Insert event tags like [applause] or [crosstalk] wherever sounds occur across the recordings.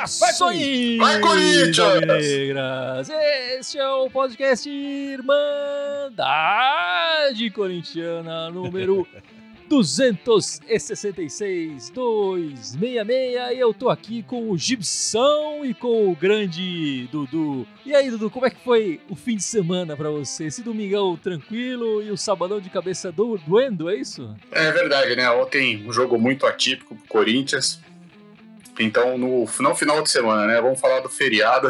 Saudações! Vai, Corinthians! Negras! Este é o podcast Irmandade Corintiana número [laughs] 266 266 e eu tô aqui com o Gibson e com o grande Dudu. E aí, Dudu, como é que foi o fim de semana pra você? Esse domingão tranquilo e o sabadão de cabeça do doendo, é isso? É verdade, né? Ontem um jogo muito atípico pro Corinthians. Então, no, no final de semana, né? Vamos falar do feriado.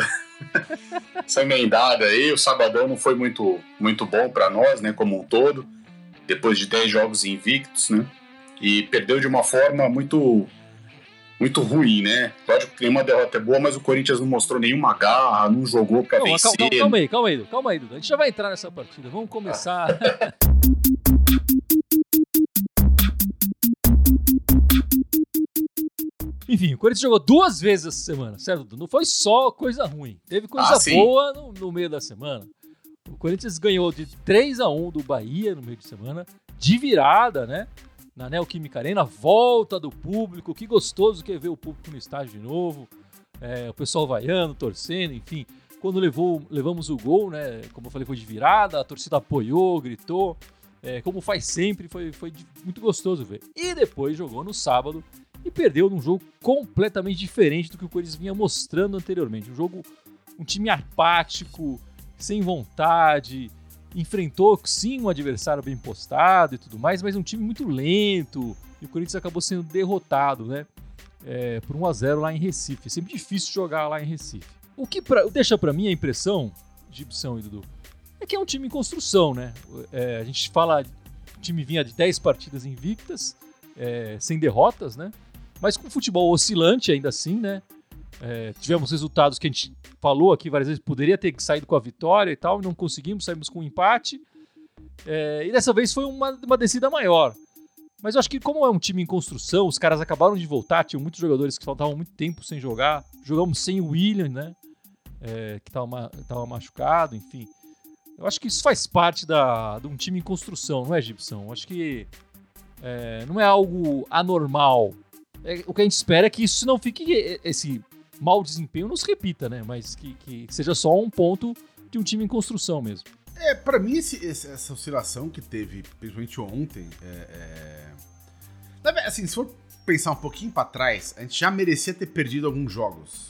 [laughs] Essa emendada aí, o sabadão não foi muito, muito bom para nós, né? Como um todo. Depois de 10 jogos invictos, né? E perdeu de uma forma muito muito ruim, né? Lógico que nenhuma derrota é boa, mas o Corinthians não mostrou nenhuma garra, não jogou para vencer. calma, calma aí, calma aí, calma aí, Dudu. A gente já vai entrar nessa partida. Vamos começar. [laughs] Enfim, o Corinthians jogou duas vezes essa semana, certo? Não foi só coisa ruim. Teve coisa Ah, boa no, no meio da semana. Corinthians ganhou de 3 a 1 do Bahia no meio de semana, de virada, né? Na Neoquímica Arena, volta do público. Que gostoso que é ver o público no estádio de novo. É, o pessoal vaiando, torcendo, enfim. Quando levou, levamos o gol, né? Como eu falei, foi de virada, a torcida apoiou, gritou. É, como faz sempre, foi, foi muito gostoso ver. E depois jogou no sábado e perdeu num jogo completamente diferente do que o Corinthians vinha mostrando anteriormente. Um jogo, um time apático, sem vontade, enfrentou sim um adversário bem postado e tudo mais, mas um time muito lento. E o Corinthians acabou sendo derrotado, né? É, por 1 a 0 lá em Recife. É sempre difícil jogar lá em Recife. O que pra- deixa pra mim a impressão, Gibson e Dudu, é que é um time em construção, né? É, a gente fala, o time vinha de 10 partidas invictas, é, sem derrotas, né? Mas com futebol oscilante ainda assim, né? É, tivemos resultados que a gente falou aqui várias vezes, poderia ter saído com a vitória e tal, não conseguimos, saímos com um empate. É, e dessa vez foi uma, uma descida maior. Mas eu acho que como é um time em construção, os caras acabaram de voltar, tinham muitos jogadores que faltavam muito tempo sem jogar. Jogamos sem o William, né? É, que estava ma tava machucado, enfim. Eu acho que isso faz parte da, de um time em construção, não é, Gibson? Eu acho que é, não é algo anormal. É, o que a gente espera é que isso não fique. Esse mau desempenho não se repita, né? Mas que, que seja só um ponto de um time em construção mesmo. É, pra mim, esse- essa oscilação que teve, principalmente ontem, é, é... Assim, se for pensar um pouquinho pra trás, a gente já merecia ter perdido alguns jogos.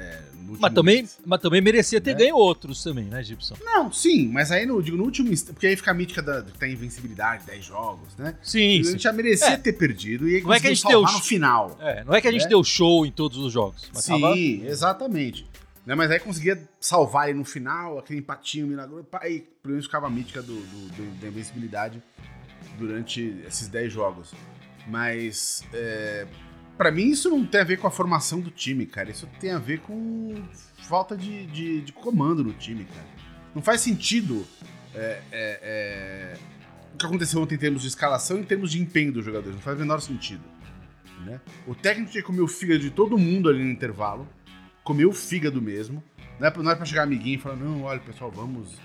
É, Mas também, mas também merecia ter Né? ganho outros também, né, Gibson? Não, sim, mas aí no, digo, no último instante, porque aí fica a mítica da, que tem invencibilidade, 10 jogos, né? Sim, a gente já merecia É. ter perdido e aí Não é que a gente deu no final. É, não é que a gente É. deu show em todos os jogos. Sim, tava- exatamente. Né, mas aí conseguia salvar ele no final, aquele empatinho milagroso, aí pelo menos ficava a mítica do, do- do- da invencibilidade durante esses 10 jogos. Mas, é, para mim, isso não tem a ver com a formação do time, cara. Isso tem a ver com falta de, de, de comando no time, cara. Não faz sentido é, é, é, o que aconteceu ontem em termos de escalação e em termos de empenho dos jogadores. Não faz o menor sentido. Né? O técnico tinha que comer o fígado de todo mundo ali no intervalo. Comeu o fígado mesmo. Não é pra, não é pra chegar amiguinho e falar, não, olha, pessoal, vamos,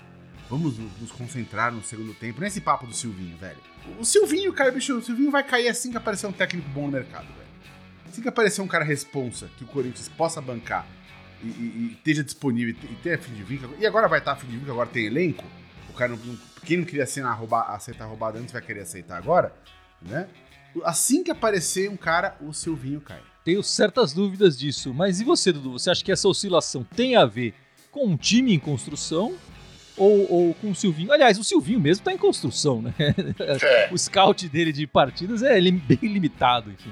vamos nos concentrar no segundo tempo. Nesse papo do Silvinho, velho. O Silvinho, cara, bicho, o Silvinho vai cair assim que aparecer um técnico bom no mercado, velho. Assim que aparecer um cara responsa que o Corinthians possa bancar e, e- e esteja disponível e te- tenha fim de vir. E agora vai estar a fim de que agora tem elenco. O cara não, não- quem não queria assinar, roubar, aceitar roubada antes vai querer aceitar agora, né? Assim que aparecer um cara, o Silvinho cai. Tenho certas dúvidas disso. Mas e você, Dudu? Você acha que essa oscilação tem a ver com um time em construção ou, ou com o Silvinho? Aliás, o Silvinho mesmo tá em construção, né? [laughs] É. o scout dele de partidas é bem limitado, enfim.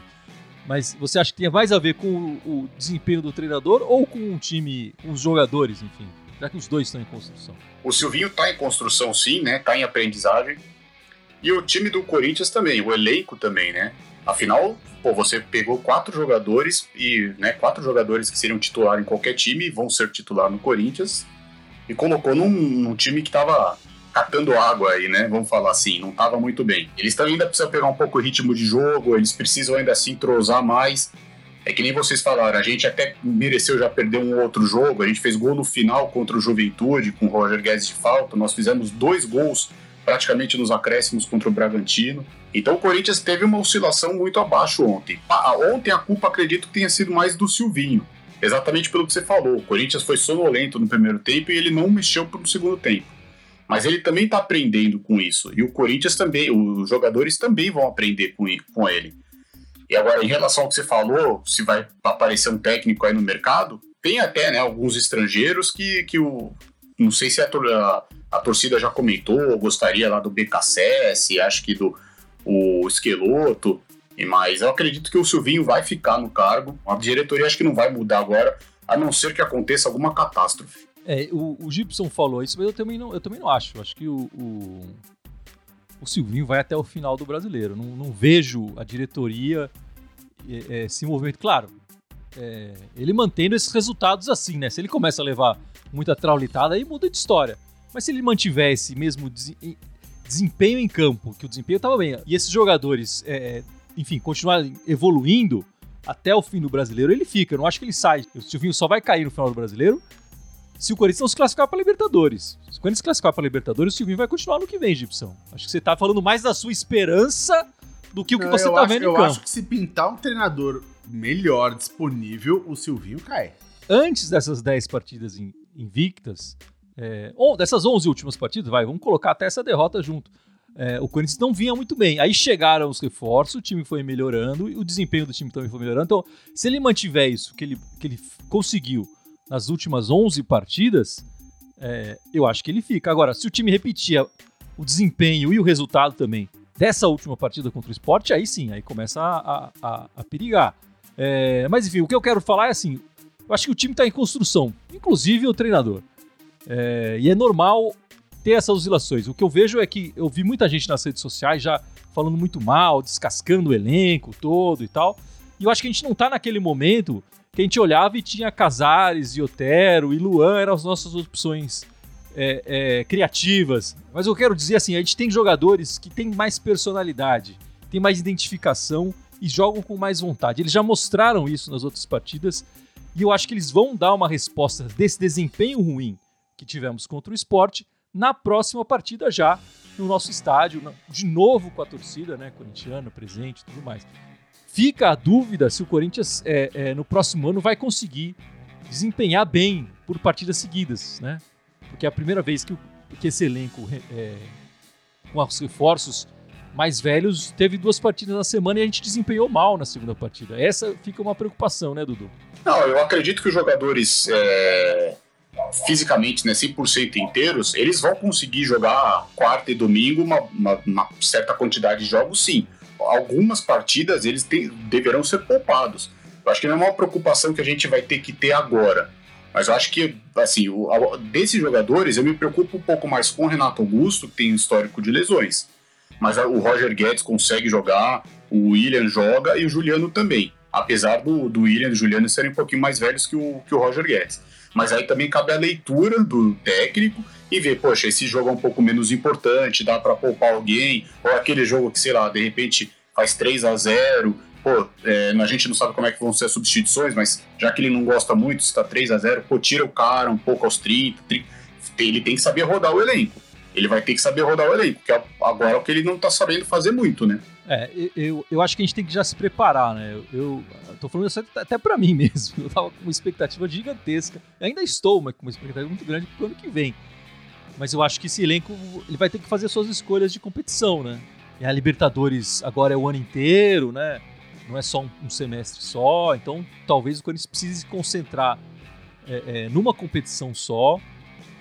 Mas você acha que tem mais a ver com o, desempenho do treinador ou com o time, com os jogadores, enfim? Já que os dois estão em construção. O Silvinho tá em construção, sim, né? Tá em aprendizagem. E o time do Corinthians também, o elenco também, né? Afinal, pô, você pegou quatro jogadores e, né, quatro jogadores que seriam titular em qualquer time vão ser titular no Corinthians e colocou num, num time que tava catando água aí, né? Vamos falar assim, não tava muito bem. Eles também ainda precisam pegar um pouco o ritmo de jogo, eles precisam ainda se entrosar mais. É que nem vocês falaram, a gente até mereceu já perder um outro jogo. A gente fez gol no final contra o Juventude, com o Roger Guedes de falta. Nós fizemos dois gols praticamente nos acréscimos contra o Bragantino. Então o Corinthians teve uma oscilação muito abaixo ontem. Ontem a culpa acredito que tenha sido mais do Silvinho. Exatamente pelo que você falou. O Corinthians foi sonolento no primeiro tempo e ele não mexeu para o segundo tempo. Mas ele também está aprendendo com isso. E o Corinthians também, os jogadores também vão aprender com, ele. E agora, em relação ao que você falou, se vai aparecer um técnico aí no mercado, tem até né, alguns estrangeiros que, que o. Não sei se a, a, a torcida já comentou, gostaria lá do BKSS, acho que do o Esqueloto, mas eu acredito que o Silvinho vai ficar no cargo. A diretoria acho que não vai mudar agora, a não ser que aconteça alguma catástrofe. É, o, o Gibson falou isso, mas eu também não, eu também não acho. Acho que o, o, o Silvinho vai até o final do brasileiro. Não, não vejo a diretoria é, é, se movimento. Claro, é, ele mantendo esses resultados assim, né? Se ele começa a levar muita traulitada, aí muda de história. Mas se ele mantiver esse mesmo desempenho em campo, que o desempenho estava bem, e esses jogadores, é, enfim, continuarem evoluindo até o fim do brasileiro, ele fica. Eu não acho que ele sai. O Silvinho só vai cair no final do brasileiro se o Corinthians não se classificar para Libertadores. Se o Corinthians se classificar para Libertadores, o Silvinho vai continuar no que vem, Gibson. Acho que você está falando mais da sua esperança do que o que você tá acho, vendo em campo. Eu acho que se pintar um treinador melhor disponível, o Silvinho cai. Antes dessas 10 partidas invictas, é, ou dessas 11 últimas partidas, vai, vamos colocar até essa derrota junto. É, o Corinthians não vinha muito bem. Aí chegaram os reforços, o time foi melhorando e o desempenho do time também foi melhorando. Então, se ele mantiver isso que ele, que ele conseguiu nas últimas 11 partidas, é, eu acho que ele fica. Agora, se o time repetia o desempenho e o resultado também dessa última partida contra o esporte, aí sim, aí começa a, a, a perigar. É, mas enfim, o que eu quero falar é assim: eu acho que o time está em construção, inclusive o treinador. É, e é normal ter essas oscilações. O que eu vejo é que eu vi muita gente nas redes sociais já falando muito mal, descascando o elenco todo e tal. E eu acho que a gente não está naquele momento que a gente olhava e tinha Casares e Otero e Luan eram as nossas opções é, é, criativas. Mas eu quero dizer assim, a gente tem jogadores que têm mais personalidade, têm mais identificação e jogam com mais vontade. Eles já mostraram isso nas outras partidas e eu acho que eles vão dar uma resposta desse desempenho ruim que tivemos contra o esporte na próxima partida já no nosso estádio, de novo com a torcida, né, corintiana presente e tudo mais. Fica a dúvida se o Corinthians é, é, no próximo ano vai conseguir desempenhar bem por partidas seguidas, né? porque é a primeira vez que, que esse elenco, é, com os reforços mais velhos, teve duas partidas na semana e a gente desempenhou mal na segunda partida. Essa fica uma preocupação, né, Dudu? Não, eu acredito que os jogadores é, fisicamente, né, 100% inteiros, eles vão conseguir jogar quarta e domingo uma, uma, uma certa quantidade de jogos, sim. Algumas partidas eles te, deverão ser poupados. Eu acho que não é uma preocupação que a gente vai ter que ter agora. Mas eu acho que, assim, o, a, desses jogadores, eu me preocupo um pouco mais com o Renato Augusto, que tem um histórico de lesões. Mas a, o Roger Guedes consegue jogar, o William joga e o Juliano também. Apesar do, do William e do Juliano serem um pouquinho mais velhos que o, que o Roger Guedes. Mas aí também cabe a leitura do técnico e ver, poxa, esse jogo é um pouco menos importante, dá para poupar alguém, ou aquele jogo que, sei lá, de repente faz 3 a 0 pô, é, a gente não sabe como é que vão ser as substituições, mas já que ele não gosta muito, está 3 a 0 pô, tira o cara um pouco aos 30, 30, ele tem que saber rodar o elenco. Ele vai ter que saber rodar o elenco, que é agora é o que ele não está sabendo fazer muito, né? É, eu, eu acho que a gente tem que já se preparar, né? Eu, eu tô falando isso até para mim [laughs] mesmo. Eu tava com uma expectativa gigantesca. Eu ainda estou, mas com uma expectativa muito grande pro ano que vem. Mas eu acho que esse elenco ele vai ter que fazer suas escolhas de competição, né? E a Libertadores agora é o ano inteiro, né? não é só um, um semestre só, então talvez o Corinthians precise se concentrar é, é, numa competição só,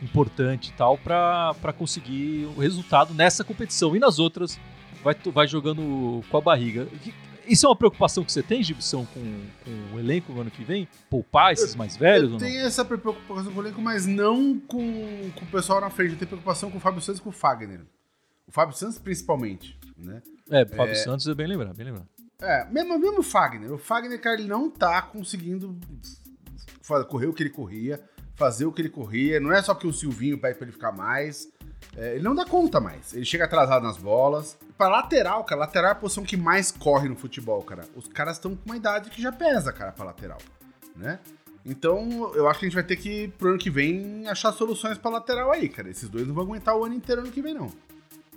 importante e tal, para conseguir o resultado nessa competição. E nas outras, vai, vai jogando com a barriga. Isso é uma preocupação que você tem, Gibson, com, com o elenco no ano que vem? Poupar esses mais velhos? Eu tenho essa preocupação com o elenco, mas não com, com o pessoal na frente. Eu tenho preocupação com o Fábio Santos e com o Fagner. O Fábio Santos, principalmente. Né? É, o Fábio é... Santos é bem lembrado, bem lembrado. É, mesmo, mesmo o Fagner. O Fagner, cara, ele não tá conseguindo correr o que ele corria, fazer o que ele corria. Não é só que o Silvinho pede pra ele ficar mais. É, ele não dá conta mais. Ele chega atrasado nas bolas. Pra lateral, cara, lateral é a posição que mais corre no futebol, cara. Os caras estão com uma idade que já pesa, cara, pra lateral, né? Então, eu acho que a gente vai ter que, pro ano que vem, achar soluções pra lateral aí, cara. Esses dois não vão aguentar o ano inteiro ano que vem, não.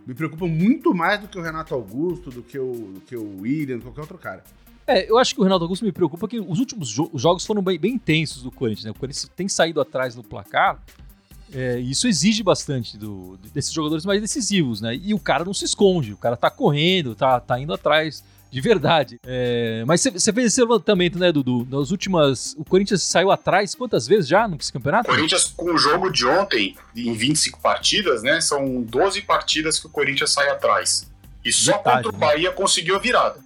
Me preocupa muito mais do que o Renato Augusto, do que o, do que o William, qualquer outro cara. É, eu acho que o Renato Augusto me preocupa que os últimos jo jogos foram bem, bem intensos do Corinthians, né? O Corinthians tem saído atrás no placar, é, isso exige bastante do, desses jogadores mais decisivos, né? E o cara não se esconde, o cara tá correndo, tá, tá indo atrás de verdade. É, mas você fez esse levantamento, né, Dudu? Nas últimas. O Corinthians saiu atrás quantas vezes já no campeonato? O Corinthians, com o jogo de ontem, em 25 partidas, né? São 12 partidas que o Corinthians sai atrás. E só Metade, contra o né? Bahia conseguiu a virada.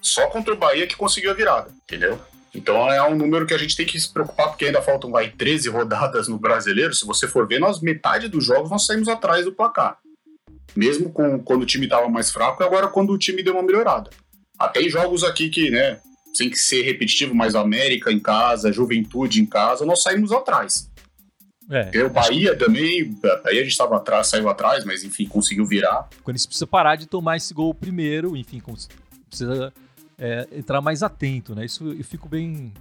Só contra o Bahia que conseguiu a virada, entendeu? Então é um número que a gente tem que se preocupar, porque ainda faltam vai, 13 rodadas no brasileiro. Se você for ver, nós metade dos jogos nós saímos atrás do placar. Mesmo com, quando o time estava mais fraco e agora quando o time deu uma melhorada. Até em jogos aqui que, né, sem ser repetitivo, mas América em casa, Juventude em casa, nós saímos atrás. É, o Bahia que... também, aí a gente estava atrás, saiu atrás, mas enfim, conseguiu virar. Quando isso precisa parar de tomar esse gol primeiro, enfim, precisa é, entrar mais atento, né? Isso eu fico bem,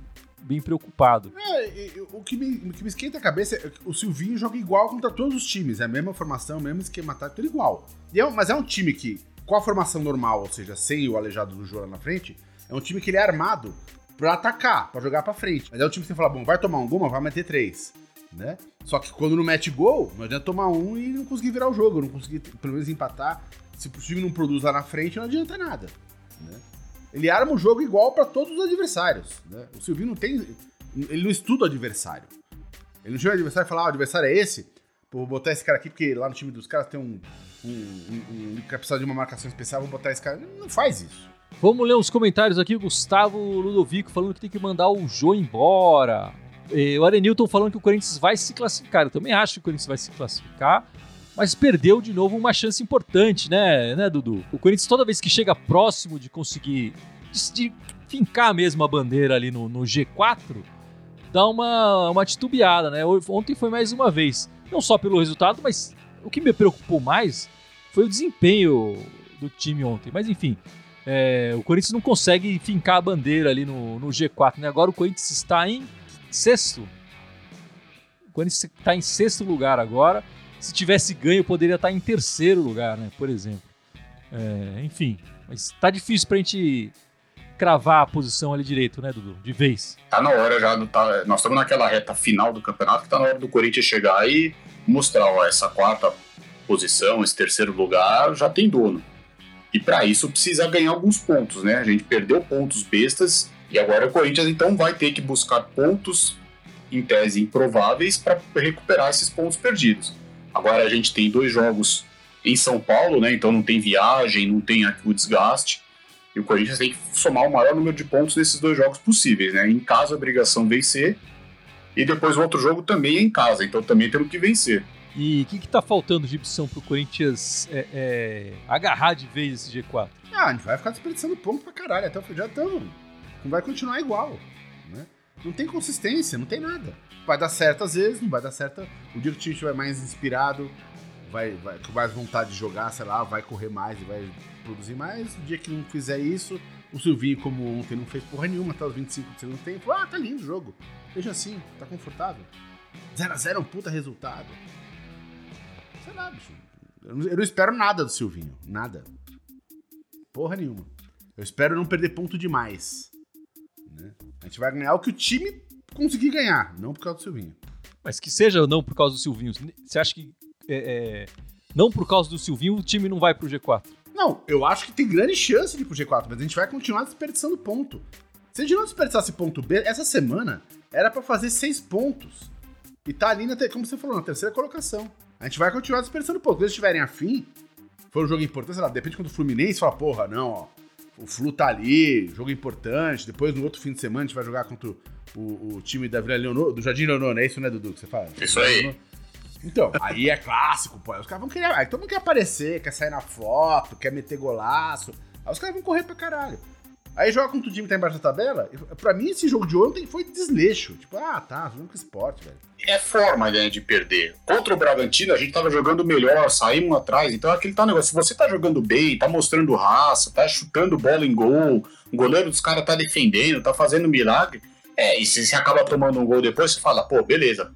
bem preocupado. É, o, que me, que me esquenta a cabeça é que o Silvinho joga igual contra todos os times. É a mesma formação, mesmo esquema tático, tudo igual. É, mas é um time que, com a formação normal, ou seja, sem o aleijado do Jô na frente, é um time que ele é armado pra atacar, pra jogar pra frente. Mas é um time que você fala, bom, vai tomar um gol, mas vai meter três. Né? Só que quando não mete gol, não adianta tomar um e não conseguir virar o jogo, não conseguir pelo menos empatar. Se o time não produz lá na frente, não adianta nada. Né? Ele arma o jogo igual para todos os adversários. Né? O Silvinho não tem. Ele não estuda o adversário. Ele não chega o adversário e fala: ah, o adversário é esse? Pô, vou botar esse cara aqui porque lá no time dos caras tem um. um, um, um que precisa de uma marcação especial, vou botar esse cara. Não faz isso. Vamos ler os comentários aqui. Gustavo Ludovico falando que tem que mandar o Jô embora. E o Arenilton falando que o Corinthians vai se classificar. Eu também acho que o Corinthians vai se classificar mas perdeu de novo uma chance importante, né, né, Dudu? O Corinthians, toda vez que chega próximo de conseguir de, fincar mesmo a bandeira ali no, no, G4, dá uma, uma titubeada, né? Ontem foi mais uma vez. Não só pelo resultado, mas o que me preocupou mais foi o desempenho do time ontem. Mas enfim, é, o Corinthians não consegue fincar a bandeira ali no, no G4, né? Agora o Corinthians está em sexto. O Corinthians está em sexto lugar agora se tivesse ganho, poderia estar em terceiro lugar, né? Por exemplo. É, enfim, mas tá difícil pra gente cravar a posição ali direito, né, Dudu? De vez. Tá na hora já, tá, nós estamos naquela reta final do campeonato que tá na hora do Corinthians chegar e mostrar, ó, essa quarta posição, esse terceiro lugar já tem dono. E para isso precisa ganhar alguns pontos, né? A gente perdeu pontos bestas e agora o Corinthians então vai ter que buscar pontos em tese improváveis para recuperar esses pontos perdidos. Agora a gente tem dois jogos em São Paulo, né? Então não tem viagem, não tem o desgaste. E o Corinthians tem que somar o maior número de pontos nesses dois jogos possíveis, né? Em casa, a obrigação vencer. E depois o outro jogo também é em casa, então também temos que vencer. E o que, que tá faltando de opção pro Corinthians é, é, agarrar de vez esse G4? Ah, a gente vai ficar desperdiçando ponto pra caralho. Até o já estamos. Não vai continuar igual. Né? Não tem consistência, não tem nada vai dar certo às vezes, não vai dar certo. O dia que o time estiver mais inspirado, vai, vai com mais vontade de jogar, sei lá, vai correr mais e vai produzir mais. O dia que não fizer isso, o Silvinho, como ontem, não fez porra nenhuma até os 25 do segundo tempo. Ah, tá lindo o jogo. Veja assim, tá confortável. 0x0 é um puta resultado. Sei lá, bicho. Eu não, eu não espero nada do Silvinho. Nada. Porra nenhuma. Eu espero não perder ponto demais. Né? A gente vai ganhar o que o time conseguir ganhar, não por causa do Silvinho. Mas que seja não por causa do Silvinho, você acha que é, é, não por causa do Silvinho o time não vai pro G4? Não, eu acho que tem grande chance de ir pro G4, mas a gente vai continuar desperdiçando ponto. Se a gente não desperdiçasse ponto B, essa semana era para fazer seis pontos. E tá ali, na, como você falou, na terceira colocação. A gente vai continuar desperdiçando ponto. Se eles estiverem afim, for um jogo importante, sei lá, de repente quando o Fluminense fala, porra, não, ó, o Flu tá ali, jogo importante, depois no outro fim de semana a gente vai jogar contra o, o time da Vila Leonor, do Jardim Leonor, é isso, né, Dudu, que você fala? Isso aí. Então, aí é clássico, pô. Os caras vão querer. Aí todo mundo quer aparecer, quer sair na foto, quer meter golaço. Aí os caras vão correr pra caralho. Aí joga contra o time que tá embaixo da tabela. Pra mim, esse jogo de ontem foi desleixo. Tipo, ah, tá, com esporte, velho. É forma né, de perder. Contra o Bragantino, a gente tava jogando melhor, saímos atrás. Então, aquele tá negócio. Se você tá jogando bem, tá mostrando raça, tá chutando bola em gol, o goleiro dos caras tá defendendo, tá fazendo milagre. É, e se você acaba tomando um gol depois, você fala, pô, beleza.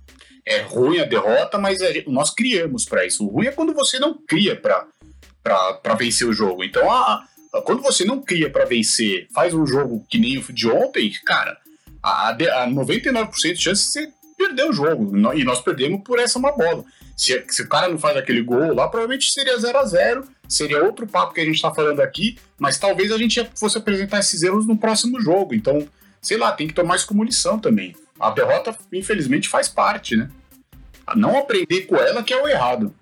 É ruim a derrota, mas é, nós criamos para isso. O ruim é quando você não cria para vencer o jogo. Então, a, quando você não cria para vencer, faz um jogo que nem o de ontem, cara, a, a 99% de chance de você perder o jogo. E nós perdemos por essa uma bola. Se, se o cara não faz aquele gol lá, provavelmente seria 0 a 0 Seria outro papo que a gente está falando aqui, mas talvez a gente fosse apresentar esses erros no próximo jogo. Então, sei lá, tem que tomar isso como lição também. A derrota, infelizmente, faz parte, né? Não aprender com ela que é o errado.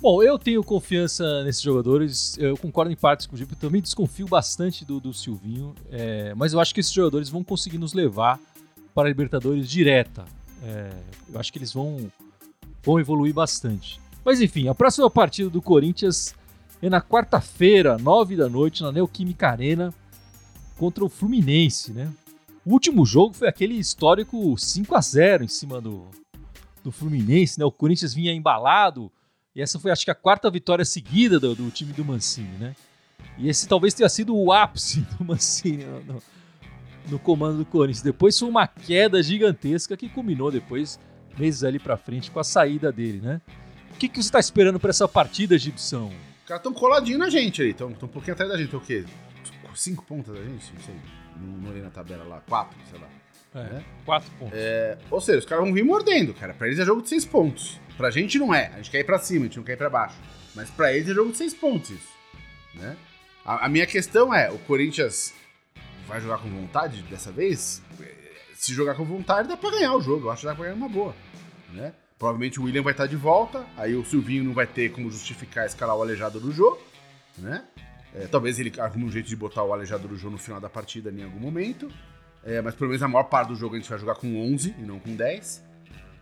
Bom, eu tenho confiança nesses jogadores. Eu concordo em partes com o Gipe. Também desconfio bastante do, do Silvinho. É, mas eu acho que esses jogadores vão conseguir nos levar para a Libertadores direta. É, eu acho que eles vão, vão evoluir bastante. Mas enfim, a próxima partida do Corinthians é na quarta-feira, nove da noite, na Neoquímica Arena, contra o Fluminense, né? O último jogo foi aquele histórico 5 a 0 em cima do, do Fluminense, né? O Corinthians vinha embalado e essa foi, acho que, a quarta vitória seguida do, do time do Mancini, né? E esse talvez tenha sido o ápice do Mancini no, no, no comando do Corinthians. Depois foi uma queda gigantesca que culminou depois, meses ali pra frente, com a saída dele, né? O que, que você está esperando para essa partida, Gibson? Os caras estão coladinhos na gente aí, estão um pouquinho atrás da gente. O quê? Cinco pontos da gente? Não sei. Não olhei na tabela lá. Quatro, sei lá. É, né? Quatro pontos. É, ou seja, os caras vão vir mordendo, cara. Pra eles é jogo de seis pontos. Pra gente não é. A gente quer ir pra cima, a gente não quer ir pra baixo. Mas pra eles é jogo de seis pontos isso. Né? A, a minha questão é, o Corinthians vai jogar com vontade dessa vez? Se jogar com vontade, dá pra ganhar o jogo. Eu acho que dá pra ganhar uma boa. Né? Provavelmente o William vai estar de volta, aí o Silvinho não vai ter como justificar escalar o aleijado do jogo, né? É, talvez ele arrume um jeito de botar o aleijado do jogo no final da partida em algum momento. É, mas pelo menos a maior parte do jogo a gente vai jogar com 11 e não com 10.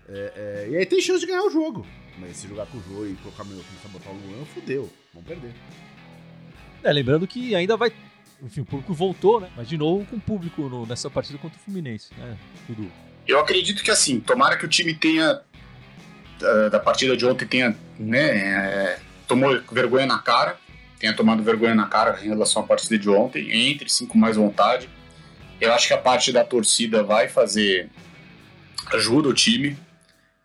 É, é, e aí tem chance de ganhar o jogo. Mas se jogar com o Jô e colocar meu, começar a botar o Luan, fudeu. Vamos perder. É, lembrando que ainda vai. Enfim, o público voltou, né? Mas de novo com o público no, nessa partida contra o Fluminense, né? Tudo. Eu acredito que assim, tomara que o time tenha. Da, da partida de ontem tenha, né? É, tomou vergonha na cara, tenha tomado vergonha na cara em relação à partida de ontem, entre-se com mais vontade. Eu acho que a parte da torcida vai fazer. ajuda o time,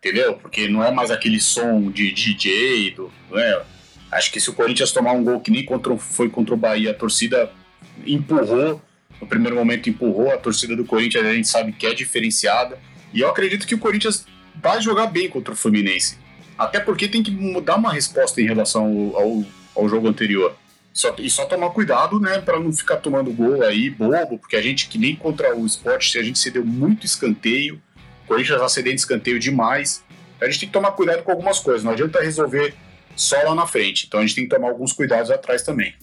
entendeu? Porque não é mais aquele som de DJ, do, né? Acho que se o Corinthians tomar um gol que nem contra, foi contra o Bahia, a torcida empurrou, no primeiro momento empurrou, a torcida do Corinthians a gente sabe que é diferenciada. E eu acredito que o Corinthians vai jogar bem contra o Fluminense. Até porque tem que mudar uma resposta em relação ao, ao, ao jogo anterior. Só, e só tomar cuidado, né, para não ficar tomando gol aí, bobo, porque a gente, que nem contra o esporte, a gente cedeu muito escanteio, Corinthians está cedendo escanteio demais. A gente tem que tomar cuidado com algumas coisas, não adianta resolver só lá na frente. Então a gente tem que tomar alguns cuidados atrás também.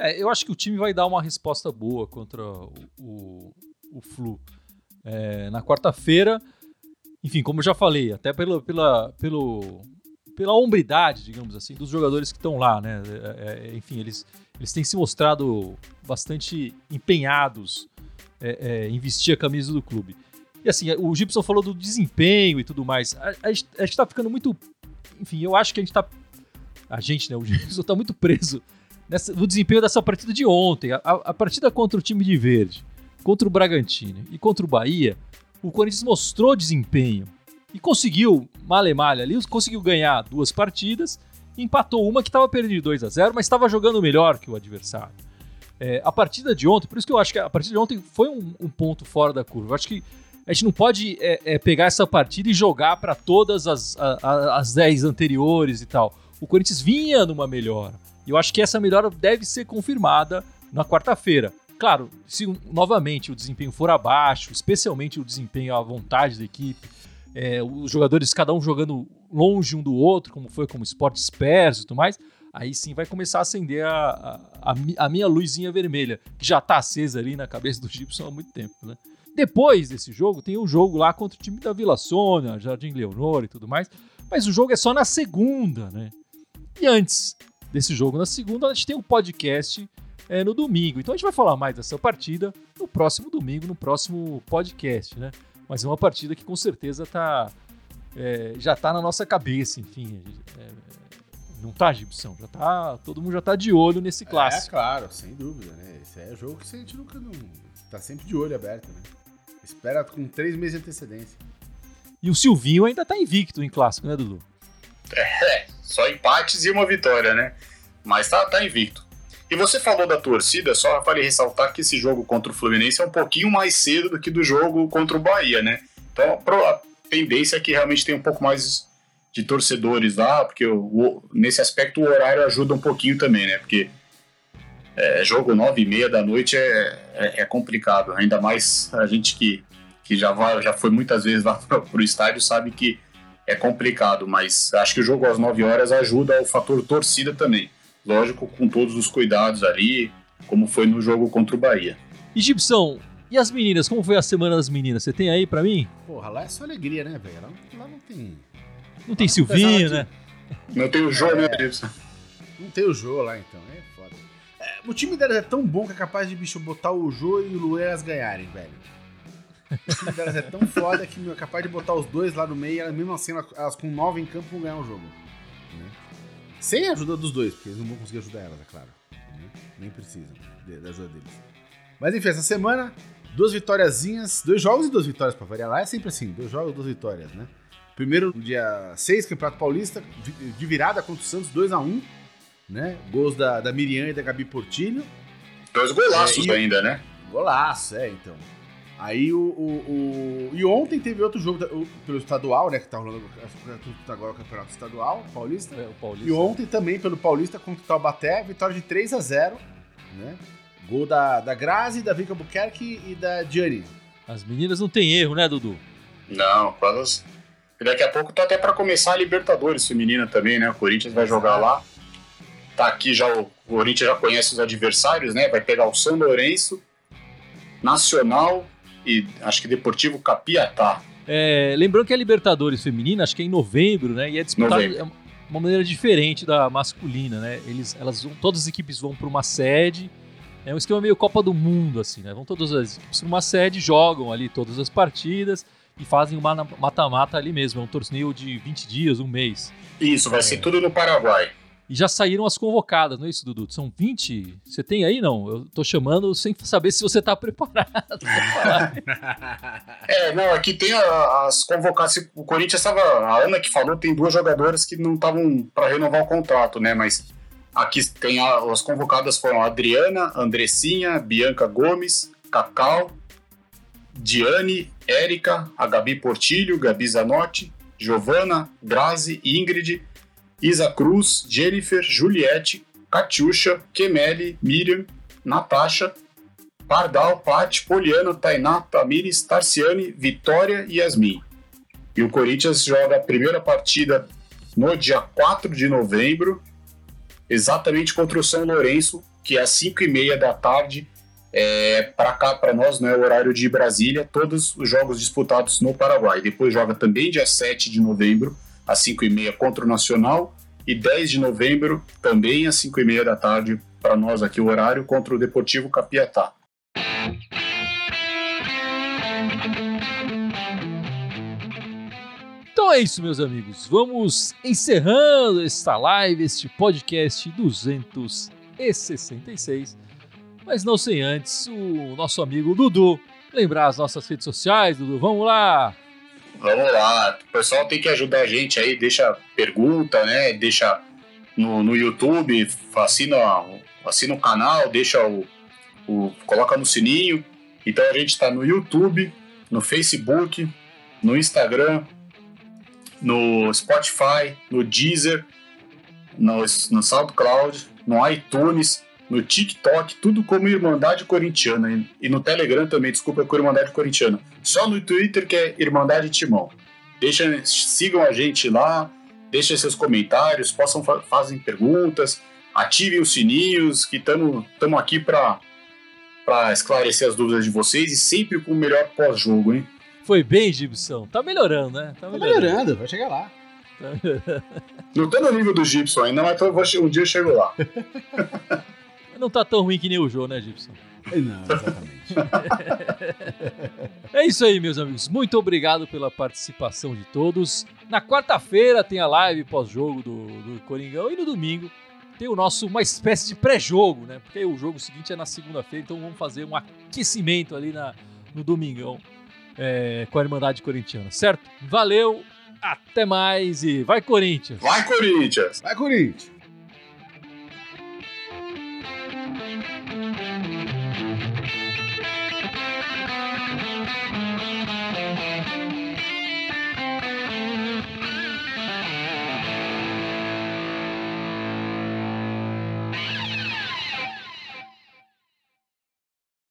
É, eu acho que o time vai dar uma resposta boa contra o, o, o Flu. É, na quarta-feira, enfim, como eu já falei, até pela, pela, pelo, pela hombridade, digamos assim, dos jogadores que estão lá, né? É, é, enfim, eles, eles têm se mostrado bastante empenhados é, é, em vestir a camisa do clube. E assim, o Gibson falou do desempenho e tudo mais. A, a, a gente tá ficando muito. Enfim, eu acho que a gente tá. A gente, né? O [laughs] Gibson tá muito preso nessa, no desempenho dessa partida de ontem. A, a partida contra o time de verde, contra o Bragantino e contra o Bahia, o Corinthians mostrou desempenho e conseguiu, male-male ali, conseguiu ganhar duas partidas, empatou uma que estava perdendo de 2 a 0 mas estava jogando melhor que o adversário. É, a partida de ontem, por isso que eu acho que a partida de ontem foi um, um ponto fora da curva. Eu acho que a gente não pode é, é, pegar essa partida e jogar para todas as, a, as 10 anteriores e tal. O Corinthians vinha numa melhora. E eu acho que essa melhora deve ser confirmada na quarta-feira. Claro, se novamente o desempenho for abaixo, especialmente o desempenho à vontade da equipe, é, os jogadores, cada um jogando longe um do outro, como foi como esporte disperso e tudo mais, aí sim vai começar a acender a, a, a minha luzinha vermelha, que já está acesa ali na cabeça do Gibson há muito tempo, né? Depois desse jogo, tem o um jogo lá contra o time da Vila Sônia, Jardim Leonor e tudo mais, mas o jogo é só na segunda, né? E antes desse jogo, na segunda, a gente tem um podcast é no domingo. Então a gente vai falar mais dessa partida no próximo domingo, no próximo podcast, né? Mas é uma partida que com certeza tá, é, já tá na nossa cabeça, enfim. É, não tá, Gibson? Já tá, todo mundo já tá de olho nesse clássico. É, claro, sem dúvida, né? Esse é jogo que a gente nunca não, tá sempre de olho aberto, né? Espera com três meses de antecedência. E o Silvinho ainda tá invicto em clássico, né, Dudu? É, só empates e uma vitória, né? Mas tá, tá invicto. E você falou da torcida, só vale ressaltar que esse jogo contra o Fluminense é um pouquinho mais cedo do que do jogo contra o Bahia, né? Então a tendência é que realmente tem um pouco mais de torcedores lá, porque o, o, nesse aspecto o horário ajuda um pouquinho também, né? Porque é, jogo nove e meia da noite é, é, é, complicado, ainda mais a gente que, que já, vai, já foi muitas vezes lá [laughs] pro, pro estádio sabe que é complicado, mas acho que o jogo às nove horas ajuda o fator torcida também. Lógico, com todos os cuidados ali, como foi no jogo contra o Bahia. E Gibson, e as meninas? Como foi a semana das meninas? Você tem aí para mim? Porra, lá é só alegria, né, velho? Lá, lá, não tem. Não tem Silvinho, né? Não tem o Jô, né, Gibson? Não tem o Jô lá, então. É. É, o time delas é tão bom que é capaz de, bicho, botar o Jô e o Lueras ganharem, velho. O time delas é tão foda que é capaz de botar os dois lá no meio e mesmo assim, elas, com nove em campo vão ganhar o jogo. Né? Sem a ajuda dos dois, porque eles não vão conseguir ajudar elas, é claro. Né? Nem precisam da ajuda deles. Mas enfim, essa semana, duas vitóriazinhas, dois jogos e duas vitórias pra variar. Lá é sempre assim, dois jogos e duas vitórias, né? Primeiro, dia 6, Campeonato Paulista, de virada contra o Santos, 2x1, né? Gols da, da Miriam e da Gabi Portilho. Dois golaços é, e, ainda, né? Golaço, é, então. Aí o, o, o, E ontem teve outro jogo pelo estadual, né? Que tá rolando agora o campeonato estadual, Paulista. É, Paulista. E ontem também pelo Paulista contra o Taubaté, vitória de 3 a 0 né? Gol da, da Grazi, da Vika Buquerque e da Gianni. As meninas não tem erro, né, Dudu? Não, elas. Daqui a pouco tá até para começar a Libertadores feminina também, né? O Corinthians vai jogar lá. Tá aqui já, o Corinthians já conhece os adversários, né? Vai pegar o São Lourenço, Nacional e acho que Deportivo Capiatá. É, lembrando que a Libertadores feminina, acho que é em novembro, né? E é disputada de uma maneira diferente da masculina, né? Eles, elas vão, todas as equipes vão para uma sede. É um esquema meio Copa do Mundo, assim, né? Vão todas as equipes para uma sede, jogam ali todas as partidas e fazem uma mata-mata ali mesmo. É um torneio de 20 dias, um mês. Isso, vai é. ser tudo no Paraguai. E já saíram as convocadas, não é isso, Dudu? São 20? Você tem aí, não? Eu tô chamando sem saber se você tá [laughs] preparado. é, não, aqui tem as convocadas. O Corinthians estava. A Ana que falou, tem duas jogadoras que não estavam para renovar o contrato, né? Mas aqui tem a, as convocadas foram Adriana, Andressinha, Bianca Gomes, Cacau, Diane, Érica, a Gabi Portilho, Gabi Zanotti, Giovana, Grazi, Ingrid Isa Cruz, Jennifer, Juliette, Catiuxa, Kemeli, Miriam, Natasha, Pardal, Pat, Poliana, Tainá, Tamires, Tarciane, Vitória e Yasmin. E o Corinthians joga a primeira partida no dia 4 de novembro, exatamente contra o São Lourenço, que é às 5 e meia da tarde. É, para cá, para nós, não é o horário de Brasília, todos os jogos disputados no Paraguai. Depois joga também dia 7 de novembro, às 5h30 contra o Nacional. E 10 de novembro, também às 5h30 da tarde, para nós aqui o horário, contra o Deportivo Capiatá. Então é isso, meus amigos. Vamos encerrando esta live, este podcast 266. Mas não sem antes o nosso amigo Dudu lembrar as nossas redes sociais, Dudu. Vamos lá! Vamos lá. O pessoal tem que ajudar a gente aí, deixa pergunta, né? Deixa no, no YouTube, assina, assina o canal, deixa o, o. coloca no sininho. Então a gente está no YouTube, no Facebook, no Instagram, no Spotify, no Deezer, no, no SoundCloud, no iTunes no TikTok, tudo como Irmandade Corintiana. E no Telegram também, desculpa, é com Irmandade Corintiana. Só no Twitter que é Irmandade Timão. Deixa, sigam a gente lá, deixem seus comentários, possam fazem perguntas, ativem os sininhos, que estamos aqui para esclarecer as dúvidas de vocês e sempre com o melhor pós-jogo, hein? Foi bem, Gibson. Tá melhorando, né? Tá melhorando, tá melhorando vai chegar lá. Não tô no nível do Gibson ainda, mas tô, um dia eu chego lá. [laughs] Não tá tão ruim que nem o Jô, né, Gibson? Não, exatamente. [laughs] é isso aí, meus amigos. Muito obrigado pela participação de todos. Na quarta-feira tem a live pós-jogo do, do Coringão e no domingo tem o nosso uma espécie de pré-jogo, né? Porque o jogo seguinte é na segunda-feira, então vamos fazer um aquecimento ali na, no domingão é, com a Irmandade Corintiana, certo? Valeu, até mais e vai Corinthians! Vai Corinthians! Vai Corinthians! Thank you.